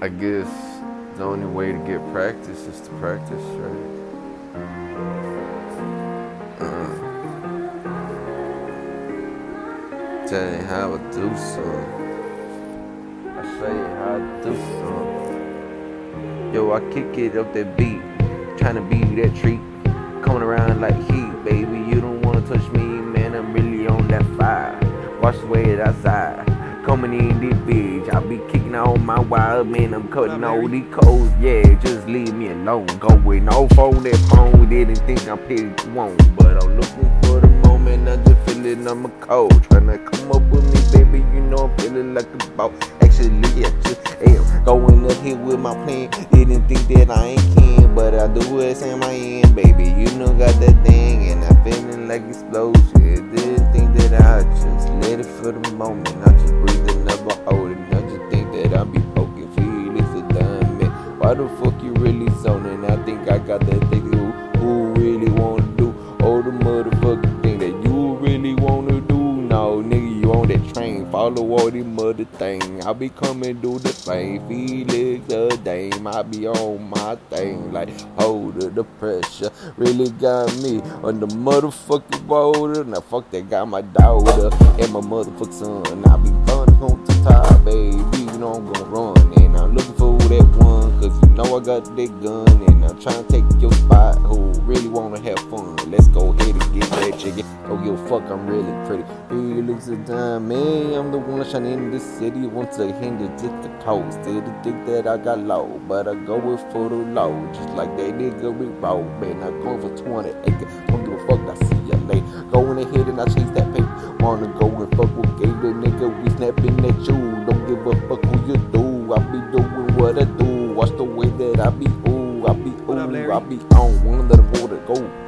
I guess the only way to get practice is to practice, right? Uh, tell you how I do something. I show you how I do something. Yo, I kick it up that beat, tryna be that treat. Coming around like heat, baby. You don't wanna touch me, man. I'm really on that fire. Watch the way it outside. Coming in this bitch, I be kicking all my wild man. I'm cutting all these codes, yeah. Just leave me alone. Go with no phone, that phone, didn't think I picked one, but I'm looking for the moment. I just feeling I'm a cold, tryna come up with me, baby. You know I'm feeling like a boss. Actually, I just am going up here with my plan. Didn't think that I ain't can, but I do it in my end, baby. You know got that thing, and I'm feeling like explosion. Didn't think that I just let it for the moment. I Why the fuck you really zoning? I think I got that thing who, who really wanna do all the motherfucking thing that you really wanna do. No, nigga, you on that train. Follow all the mother thing. I be coming do the same. Felix a dame. I be on my thing. Like, hold it, the pressure really got me on the motherfucking road. Now, fuck that, got my daughter and my motherfucking son. I be running home to top, baby. You know I'm gonna run. And I'm looking for that one. Cause you know I got that gun. And I'm trying to take your spot. Who really wanna have fun? Let's go ahead and get that chicken. Oh, yo, fuck, I'm really pretty. Felix a dime, man. I'm the one shining in this city. Want to hinder just the toast. Didn't think that I got low, but I go with for the low. Just like that nigga we roll, man. I going for 20 acres. Don't give a fuck, I see ya later. Going ahead and I chase that paper. Wanna go and fuck with gay the nigga. We snapping at you. Don't give a fuck what I do. Watch the way that I be. Ooh, I be ooh, I be on. One of the water go.